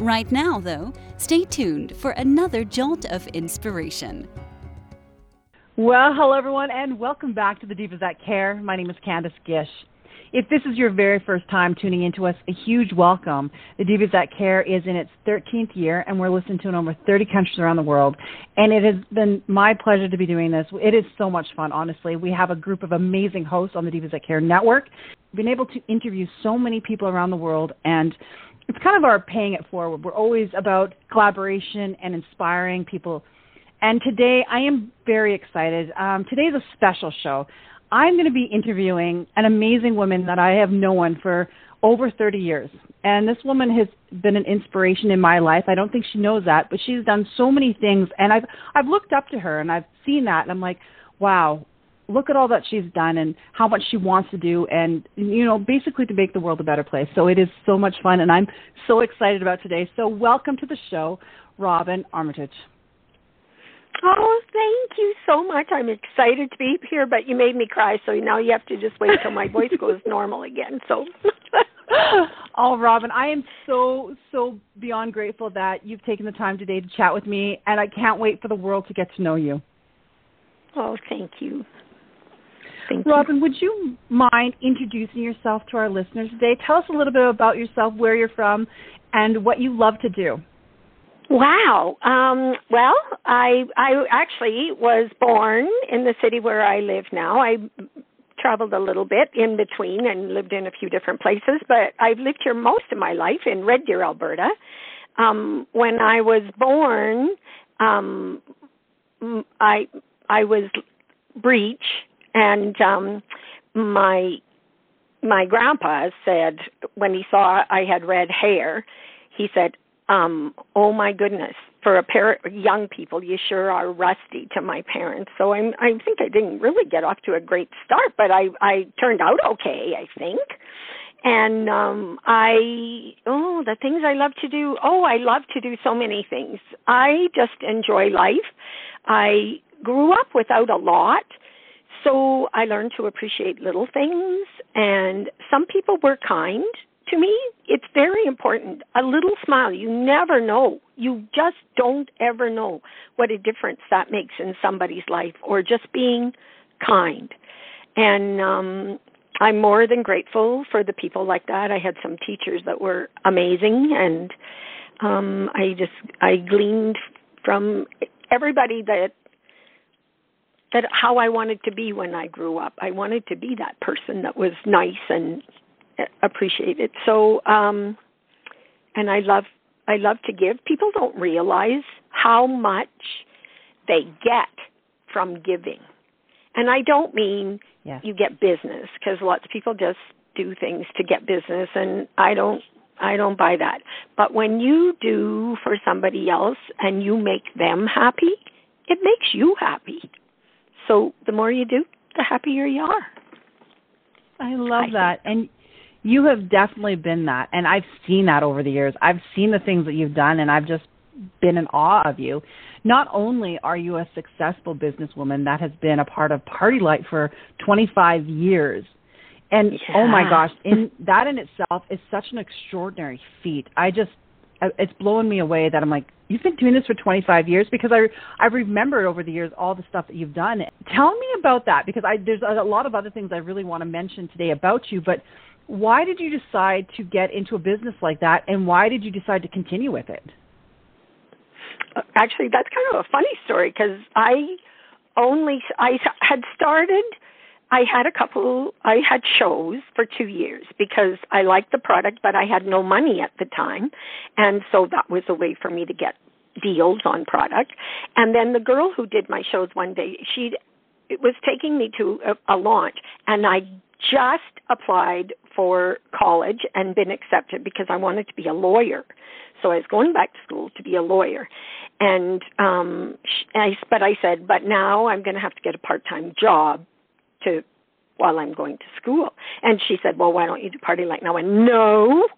Right now, though, stay tuned for another jolt of inspiration. Well, hello everyone, and welcome back to the Divas That Care. My name is Candace Gish. If this is your very first time tuning into us, a huge welcome. The Divas That Care is in its 13th year, and we're listened to in over 30 countries around the world. And it has been my pleasure to be doing this. It is so much fun, honestly. We have a group of amazing hosts on the Divas That Care network. We've been able to interview so many people around the world, and it's kind of our paying it forward. We're always about collaboration and inspiring people. And today I am very excited. Um, today's a special show. I'm going to be interviewing an amazing woman that I have known for over 30 years. And this woman has been an inspiration in my life. I don't think she knows that, but she's done so many things and I've I've looked up to her and I've seen that and I'm like, wow, look at all that she's done and how much she wants to do and you know basically to make the world a better place so it is so much fun and i'm so excited about today so welcome to the show robin armitage Oh, thank you so much. I'm excited to be here, but you made me cry, so now you have to just wait until my voice goes normal again. So Oh, Robin, I am so so beyond grateful that you've taken the time today to chat with me and I can't wait for the world to get to know you. Oh, thank you. Thank Robin, you. would you mind introducing yourself to our listeners today? Tell us a little bit about yourself, where you're from, and what you love to do. Wow. Um, well, I I actually was born in the city where I live now. I traveled a little bit in between and lived in a few different places, but I've lived here most of my life in Red Deer, Alberta. Um, when I was born, um, I I was breech and um my my grandpa said when he saw I had red hair, he said, um, "Oh my goodness, for a pair of young people, you sure are rusty." To my parents, so I'm I think I didn't really get off to a great start, but I I turned out okay, I think. And um I oh the things I love to do. Oh, I love to do so many things. I just enjoy life. I grew up without a lot so I learned to appreciate little things, and some people were kind to me. It's very important. A little smile, you never know. You just don't ever know what a difference that makes in somebody's life, or just being kind. And um I'm more than grateful for the people like that. I had some teachers that were amazing and um I just I gleaned from everybody that that how I wanted to be when I grew up. I wanted to be that person that was nice and appreciated. So um and I love I love to give. People don't realize how much they get from giving. And I don't mean yes. you get business because lots of people just do things to get business and I don't I don't buy that. But when you do for somebody else and you make them happy, it makes you happy. So the more you do, the happier you are. I love I that. And you have definitely been that. And I've seen that over the years. I've seen the things that you've done and I've just been in awe of you. Not only are you a successful businesswoman that has been a part of PartyLite for 25 years, and yeah. oh my gosh, in that in itself is such an extraordinary feat. I just uh, it's blowing me away that I'm like, you've been doing this for 25 years because I I remembered over the years all the stuff that you've done. Tell me about that because I there's a lot of other things I really want to mention today about you, but why did you decide to get into a business like that and why did you decide to continue with it? Uh, actually, that's kind of a funny story because I only I had started I had a couple, I had shows for two years because I liked the product, but I had no money at the time. And so that was a way for me to get deals on product. And then the girl who did my shows one day, she was taking me to a, a launch and I just applied for college and been accepted because I wanted to be a lawyer. So I was going back to school to be a lawyer. And um I but I said, but now I'm going to have to get a part-time job to while I'm going to school. And she said, "Well, why don't you do PartyLite?" And I went, "No."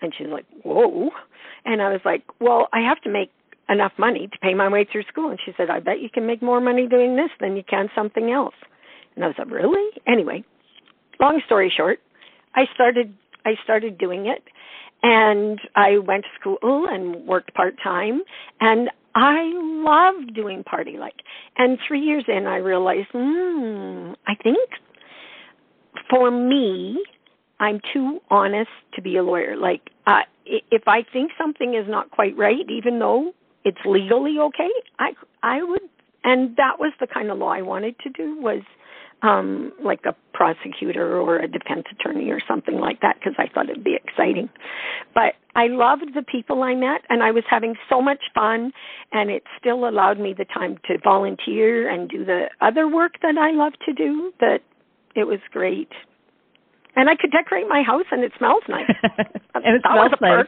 And she's like, "Whoa." And I was like, "Well, I have to make enough money to pay my way through school." And she said, "I bet you can make more money doing this than you can something else." And I was like, "Really?" Anyway, long story short, I started I started doing it and I went to school and worked part time and I love doing PartyLite. And 3 years in I realized, hmm, I think for me I'm too honest to be a lawyer. Like uh if I think something is not quite right even though it's legally okay, I I would and that was the kind of law I wanted to do was um, like a prosecutor or a defense attorney or something like that because I thought it'd be exciting. But I loved the people I met and I was having so much fun and it still allowed me the time to volunteer and do the other work that I love to do that it was great. And I could decorate my house and it smells nice. and it smells nice.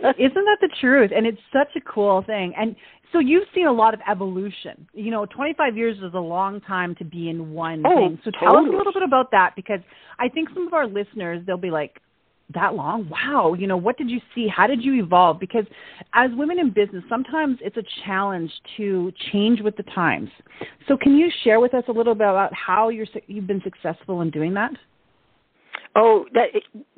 Isn't that the truth? And it's such a cool thing. And so you've seen a lot of evolution. You know, 25 years is a long time to be in one oh, thing. So tell totally. us a little bit about that because I think some of our listeners they'll be like, that long? Wow. You know, what did you see? How did you evolve? Because as women in business, sometimes it's a challenge to change with the times. So can you share with us a little bit about how you're you've been successful in doing that? Oh, that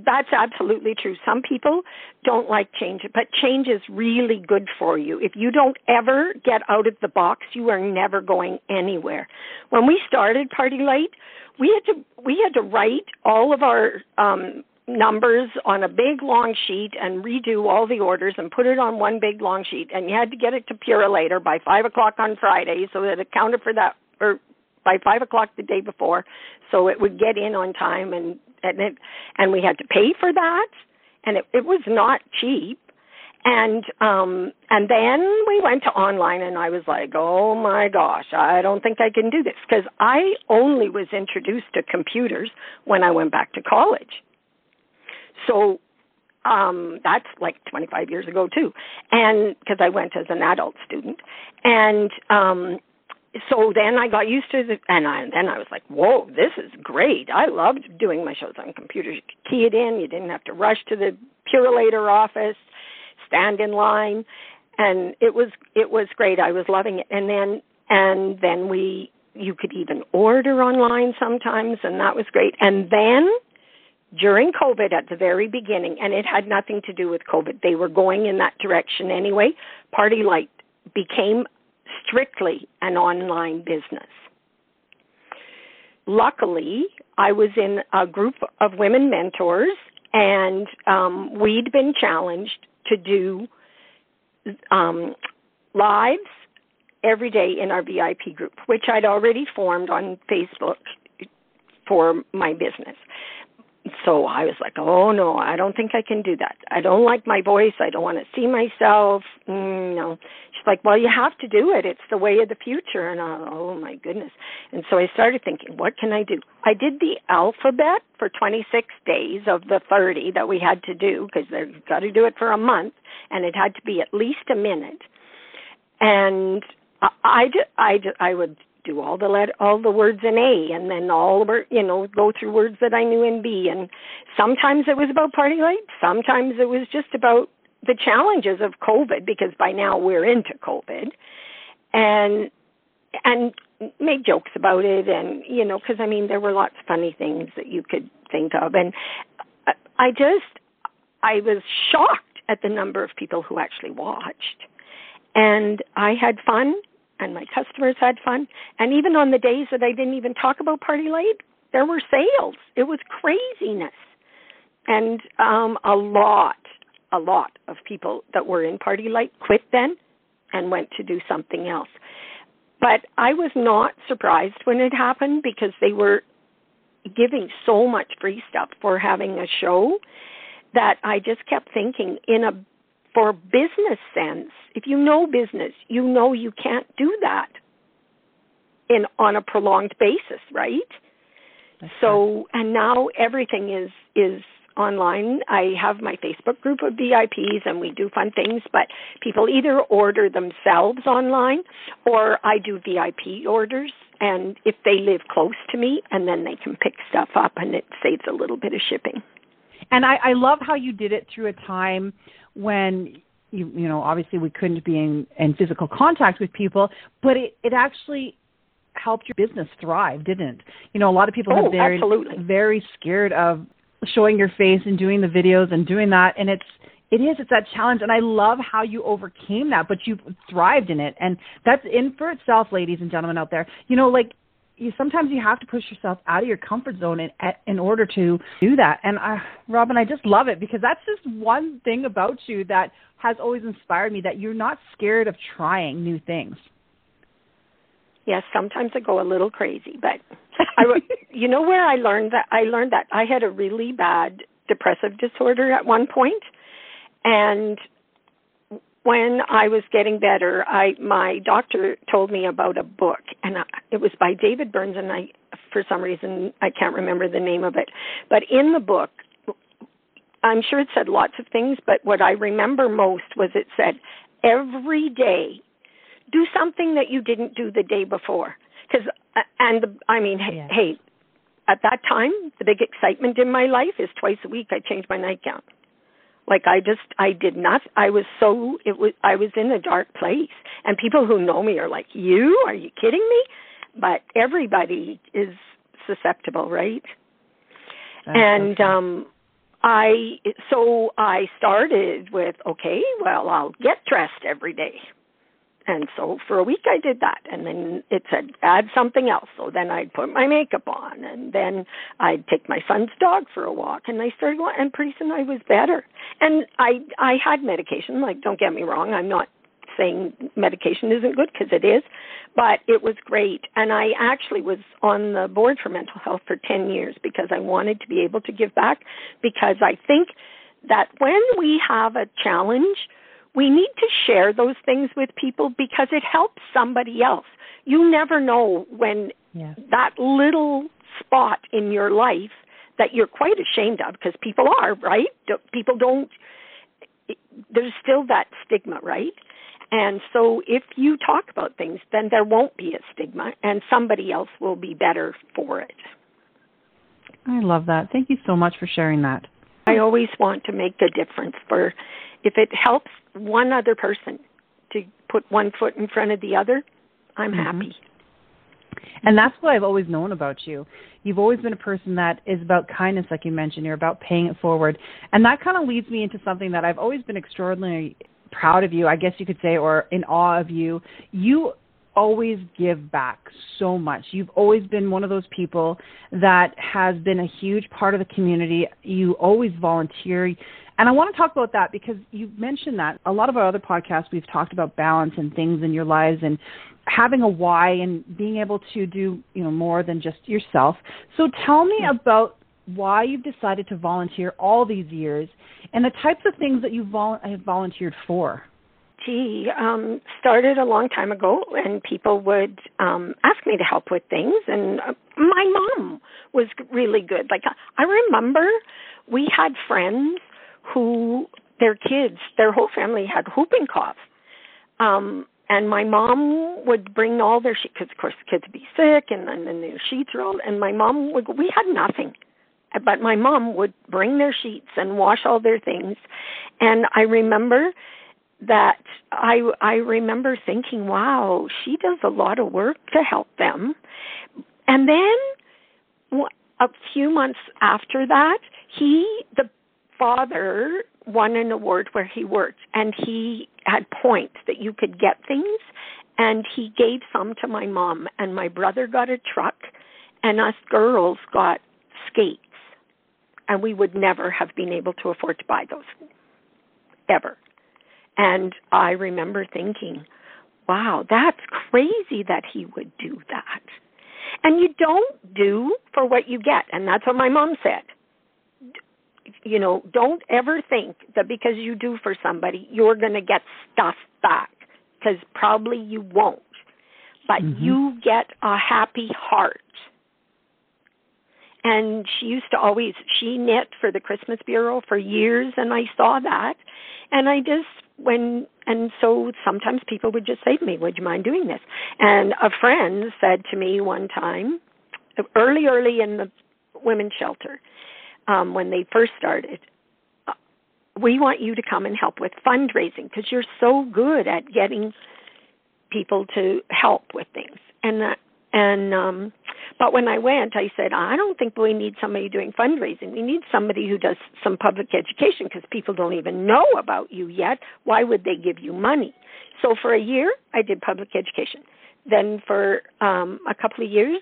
that's absolutely true. Some people don't like change, but change is really good for you. If you don't ever get out of the box, you are never going anywhere. When we started PartyLite, we had to we had to write all of our um numbers on a big long sheet and redo all the orders and put it on one big long sheet and you had to get it to Purolator by five o'clock on Friday so that it counted for that or by five o'clock the day before so it would get in on time and and it and we had to pay for that and it, it was not cheap and um and then we went to online and I was like, "Oh my gosh, I don't think I can do this" because I only was introduced to computers when I went back to college. So um that's like 25 years ago too. And because I went as an adult student and um so then I got used to it, and I, then I was like, "Whoa, this is great! I loved doing my shows on computers. You could key it in. You didn't have to rush to the Purolator office, stand in line, and it was it was great. I was loving it. And then and then we you could even order online sometimes, and that was great. And then during COVID at the very beginning, and it had nothing to do with COVID. They were going in that direction anyway. PartyLite became strictly an online business. Luckily, I was in a group of women mentors, and um, we'd been challenged to do um, lives every day in our VIP group, which I'd already formed on Facebook for my business so I was like, oh no, I don't think I can do that. I don't like my voice. I don't want to see myself. Mm, no. She's like, well, you have to do it. It's the way of the future. And I, oh my goodness. And so I started thinking, what can I do? I did the alphabet for 26 days of the 30 that we had to do because they've got to do it for a month, and it had to be at least a minute. And I, I, I, I would do all the let all the words in A and then all the you know go through words that I knew in B. And sometimes it was about PartyLite sometimes it was just about the challenges of COVID because by now we're into COVID. And and make jokes about it and you know because I mean there were lots of funny things that you could think of. And I just I was shocked at the number of people who actually watched. And I had fun and my customers had fun. And even on the days that I didn't even talk about PartyLite, there were sales. It was craziness. And um a lot, a lot of people that were in PartyLite quit then and went to do something else. But I was not surprised when it happened because they were giving so much free stuff for having a show that I just kept thinking in a for business sense, if you know business, you know you can't do that in on a prolonged basis, right? That's so and now everything is is online. I have my Facebook group of VIPs and we do fun things, but people either order themselves online or I do VIP orders and if they live close to me and then they can pick stuff up and it saves a little bit of shipping. And I, I love how you did it through a time when you you know obviously we couldn't be in, in physical contact with people, but it it actually helped your business thrive, didn't it? You know, a lot of people oh, have very absolutely. very scared of showing your face and doing the videos and doing that and it's it is it's that challenge and i love how you overcame that but you thrived in it and that's in for itself ladies and gentlemen out there you know like you sometimes you have to push yourself out of your comfort zone in in order to do that. And I, robin i just love it because that's just one thing about you that has always inspired me that you're not scared of trying new things. Yes sometimes i go a little crazy but I, you know where I learned that I learned that I had a really bad depressive disorder at one point, and when I was getting better, I my doctor told me about a book, and I, it was by David Burns, and I for some reason I can't remember the name of it, but in the book. I'm sure it said lots of things, but what I remember most was it said, every day, do something that you didn't do the day before. Because uh, and the, I mean, yeah. hey, at that time, the big excitement in my life is twice a week I change my nightgown. Like I just, I did not. I was so it was. I was in a dark place, and people who know me are like, "You? Are you kidding me?" But everybody is susceptible, right? That's and okay. um I so I started with okay, well I'll get dressed every day. And so for a week I did that. And then it said add something else. So then I'd put my makeup on and then I'd take my son's dog for a walk and I started and pretty soon I was better. And I I had medication, like don't get me wrong, I'm not saying medication isn't good because it is, but it was great. And I actually was on the board for mental health for 10 years because I wanted to be able to give back because I think that when we have a challenge, we need to share those things with people because it helps somebody else. You never know when yes. that little spot in your life that you're quite ashamed of because people are, right? People don't there's still that stigma, right? And so if you talk about things, then there won't be a stigma and somebody else will be better for it. I love that. Thank you so much for sharing that. I always want to make a difference for if it helps one other person to put one foot in front of the other, I'm mm-hmm. happy. And that's what I've always known about you. You've always been a person that is about kindness, like you mentioned. You're about paying it forward. And that kind of leads me into something that I've always been extraordinarily proud of you, I guess you could say, or in awe of you. You always give back so much. You've always been one of those people that has been a huge part of the community. You always volunteer. And I want to talk about that because you mentioned that a lot of our other podcasts we've talked about balance and things in your lives and having a why and being able to do, you know, more than just yourself. So tell me about why you've decided to volunteer all these years and the types of things that you vol- have volunteered for. Gee, um, started a long time ago, and people would um, ask me to help with things. And uh, my mom was really good. Like I remember, we had friends who their kids, their whole family had whooping cough. Um, and my mom would bring all their sheets because of course the kids would be sick and then, then their sheets all and my mom would we had nothing but my mom would bring their sheets and wash all their things and i remember that i i remember thinking wow she does a lot of work to help them. And then a few months after that he the father won an award where he worked and he had points that you could get things and he gave some to my mom and my brother got a truck and us girls got skates. And we would never have been able to afford to buy those ever and i remember thinking wow that's crazy that he would do that and you don't do for what you get and that's what my mom said you know, don't ever think that because you do for somebody, you're going to get stuff back because probably you won't. But mm-hmm. you get a happy heart. and she used to always she knit for the Christmas Bureau for years, and I saw that, and I just when and so sometimes people would just say to me, "Would you mind doing this?" And a friend said to me one time, early, early in the women's shelter, um, when they first started, uh, we want you to come and help with fundraising because you're so good at getting people to help with things. And that, and um but when I went, I said, I don't think we need somebody doing fundraising. We need somebody who does some public education because people don't even know about you yet. Why would they give you money? So for a year, I did public education. Then for um, a couple of years,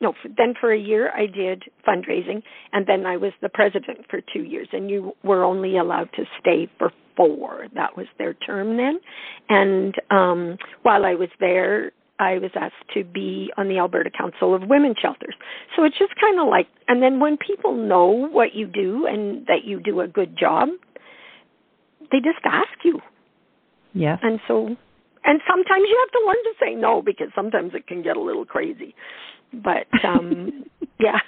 no, then for a year I did fundraising, and then I was the president for two years. And you were only allowed to stay for four. That was their term then. And um, while I was there, I was asked to be on the Alberta Council of Women Shelters. So it's just kind of like, and then when people know what you do and that you do a good job, they just ask you. Yeah. And so, and sometimes you have to learn to say no because sometimes it can get a little crazy. But um yeah,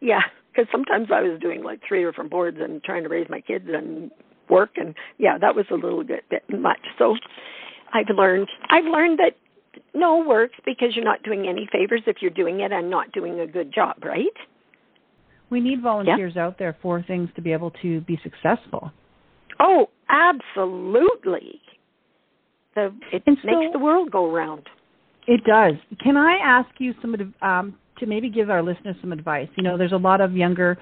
yeah, because sometimes I was doing like three different boards and trying to raise my kids and work, and yeah, that was a little bit, bit much. So I've learned, I've learned that no works because you're not doing any favors if you're doing it and not doing a good job, right? We need volunteers yeah. out there for things to be able to be successful. Oh, absolutely. The it so, makes the world go round. It does. Can I ask you some um, to maybe give our listeners some advice? You know, there's a lot of younger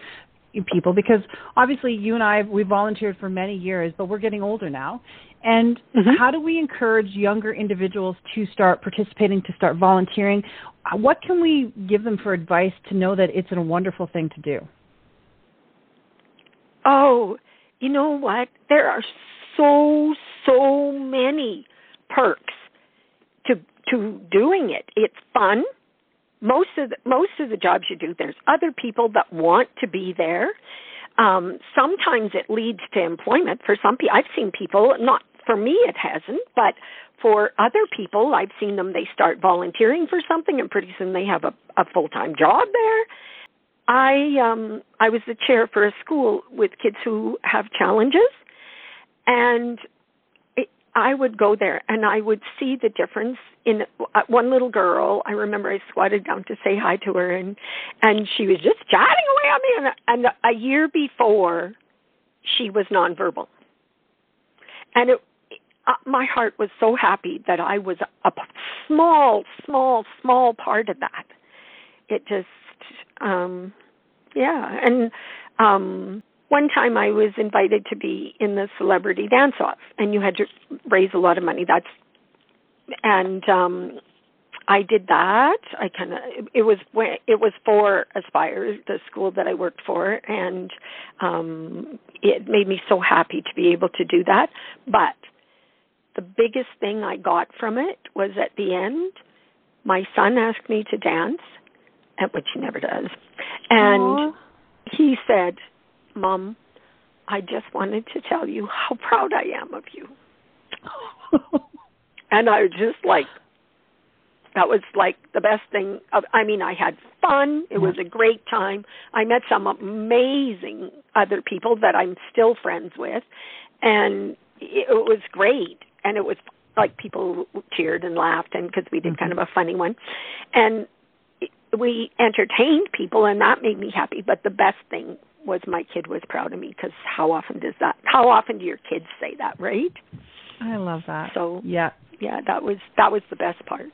people because obviously you and I we volunteered for many years, but we're getting older now, and mm-hmm. how do we encourage younger individuals to start participating, to start volunteering? What can we give them for advice to know that it's a wonderful thing to do? Oh, you know what? There are so so many perks to to doing it. It's fun. Most of the, most of the jobs you do, there's other people that want to be there. Um, sometimes it leads to employment for some people. I've seen people not for me, it hasn't, but for other people, I've seen them, they start volunteering for something and pretty soon they have a, a full time job there. I um I was the chair for a school with kids who have challenges and I would go there and I would see the difference in uh, one little girl. I remember I squatted down to say hi to her and and she was just chatting away on me and, and a year before she was nonverbal. And it uh, my heart was so happy that I was a small, small, small part of that. It just, um, yeah. And um, one time I was invited to be in the celebrity dance off, and you had to raise a lot of money. That's, and um, I did that. I kind of it was it was for Aspire, the school that I worked for, and um, it made me so happy to be able to do that. But the biggest thing I got from it was at the end, my son asked me to dance, which he never does, and Aww. he said, "Mom, I just wanted to tell you how proud I am of you." and I was just like, that was like the best thing. Of, I mean, I had fun. It was a great time. I met some amazing other people that I'm still friends with, and it was great and it was like people cheered and laughed and because we did mm-hmm. kind of a funny one and we entertained people and that made me happy but the best thing was my kid was proud of me because how often does that how often do your kids say that right i love that so yeah yeah that was that was the best part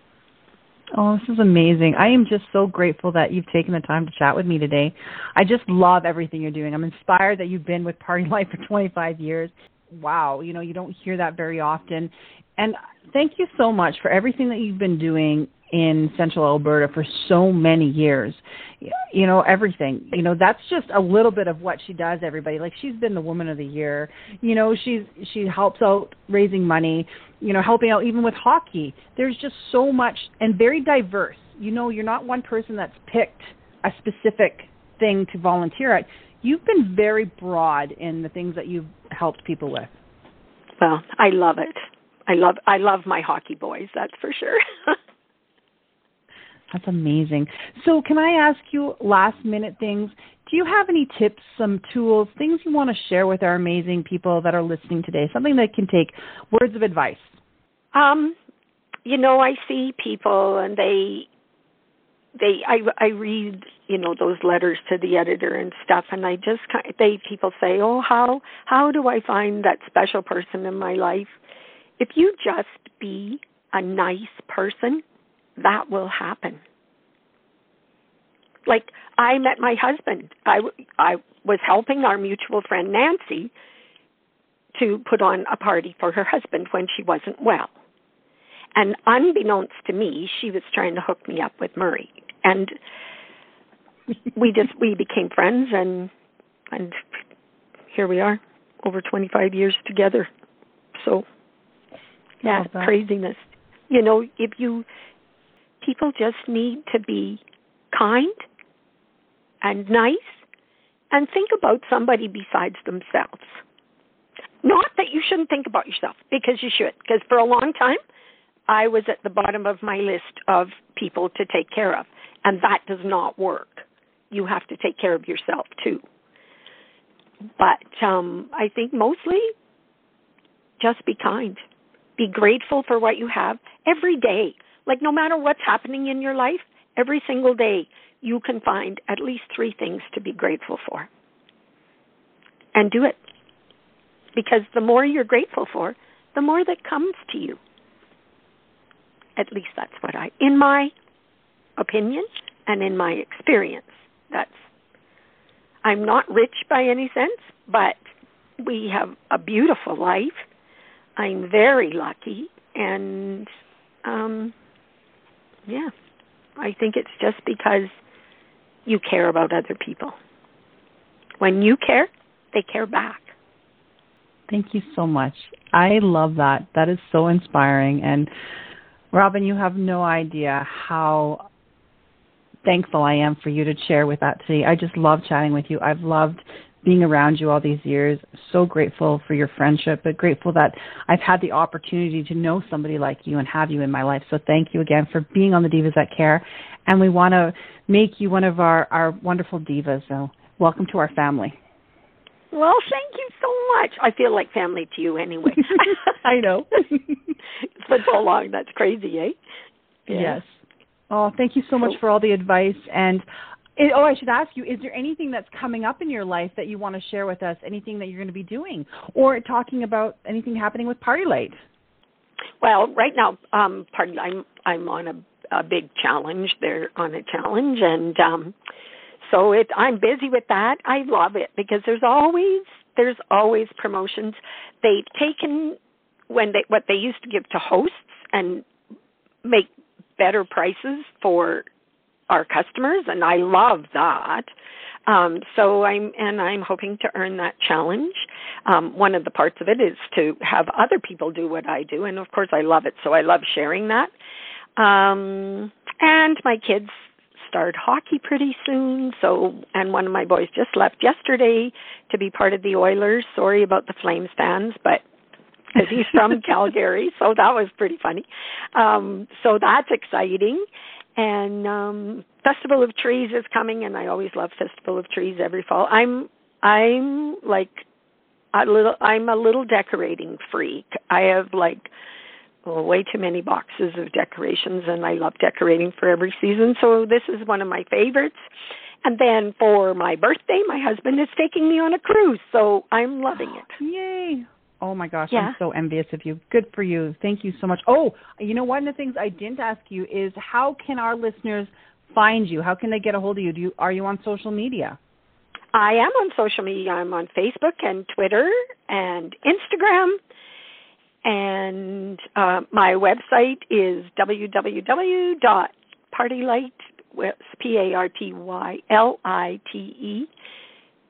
Oh, this is amazing. I am just so grateful that you've taken the time to chat with me today. I just love everything you're doing. I'm inspired that you've been with Party Life for 25 years wow, you know, you don't hear that very often. And thank you so much for everything that you've been doing in central Alberta for so many years. You know, everything. You know, that's just a little bit of what she does everybody. Like she's been the woman of the year. You know, she's she helps out raising money, you know, helping out even with hockey. There's just so much and very diverse. You know, you're not one person that's picked a specific thing to volunteer at you've been very broad in the things that you've helped people with. Well, I love it. I love I love my hockey boys, that's for sure. that's amazing. So, can I ask you last minute things? do you have any tips, some tools, things you want to share with our amazing people that are listening today? Something that can take words of advice. Um, you know, I see people and they they I I read you know those letters to the editor and stuff and I just they people say oh how how do I find that special person in my life? If you just be a nice person that will happen. Like I met my husband. I I was helping our mutual friend Nancy to put on a party for her husband when she wasn't well. And unbeknownst to me, she was trying to hook me up with Murray. And we just we became friends and and here we are over 25 years together. So yeah, craziness. You know, if you people just need to be kind and nice and think about somebody besides themselves. Not that you shouldn't think about yourself because you should because for a long time I was at the bottom of my list of people to take care of. And that does not work. You have to take care of yourself too. But um, I think mostly just be kind. Be grateful for what you have every day. Like no matter what's happening in your life, every single day you can find at least three things to be grateful for. And do it. Because the more you're grateful for, the more that comes to you. At least that's what I, in my opinion and in my experience, that's, I'm not rich by any sense, but we have a beautiful life. I'm very lucky and, um, yeah, I think it's just because you care about other people. When you care, they care back. Thank you so much. I love that. That is so inspiring and Robin, you have no idea how thankful I am for you to share with that today. I just love chatting with you. I've loved being around you all these years. So grateful for your friendship, but grateful that I've had the opportunity to know somebody like you and have you in my life. So thank you again for being on the Divas That Care. And we want to make you one of our, our wonderful divas. So welcome to our family. Well, thank you so much. I feel like family to you anyway. I know. it's been so long. That's crazy, eh? Yeah. Yes. Oh, thank you so much for all the advice. And oh, I should ask you: Is there anything that's coming up in your life that you want to share with us? Anything that you're going to be doing, or talking about anything happening with PartyLite? Well, right now, um, pardon, I'm I'm on a, a big challenge. They're on a challenge, and um, so it I'm busy with that. I love it because there's always there's always promotions. They've taken when they what they used to give to hosts and make better prices for our customers and I love that. Um, so I'm and I'm hoping to earn that challenge. Um, one of the parts of it is to have other people do what I do, and of course I love it. So I love sharing that. Um, and my kids start hockey pretty soon. So, and one of my boys just left yesterday to be part of the Oilers. Sorry about the Flames fans, but because he's from Calgary, so that was pretty funny. Um, so that's exciting. And um, Festival of Trees is coming, and I always love Festival of Trees every fall. I'm I'm like a little I'm a little decorating freak. I have like well, way too many boxes of decorations, and I love decorating for every season. So this is one of my favorites. And then for my birthday, my husband is taking me on a cruise, so I'm loving it. Yay! Oh my gosh, yeah. I'm so envious of you. Good for you. Thank you so much. Oh, you know, one of the things I didn't ask you is how can our listeners find you? How can they get a hold of you? Do you are you on social media? I am on social media. I'm on Facebook and Twitter and Instagram and uh, my website is www.partylite, P-A-R-T-Y-L-I-T-E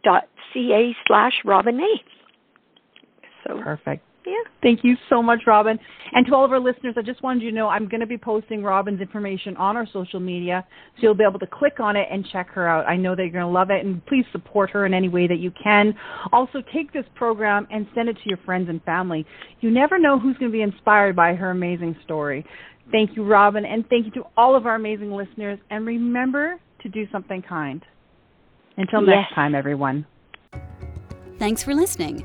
dot C-A slash Robin A. So Perfect. Yeah. Thank you so much, Robin. And to all of our listeners, I just wanted you to know I'm going to be posting Robin's information on our social media, so you'll be able to click on it and check her out. I know that you're going to love it, and please support her in any way that you can. Also, take this program and send it to your friends and family. You never know who's going to be inspired by her amazing story. Thank you, Robin, and thank you to all of our amazing listeners. And remember to do something kind. Until Yes. next time, everyone. Thanks for listening.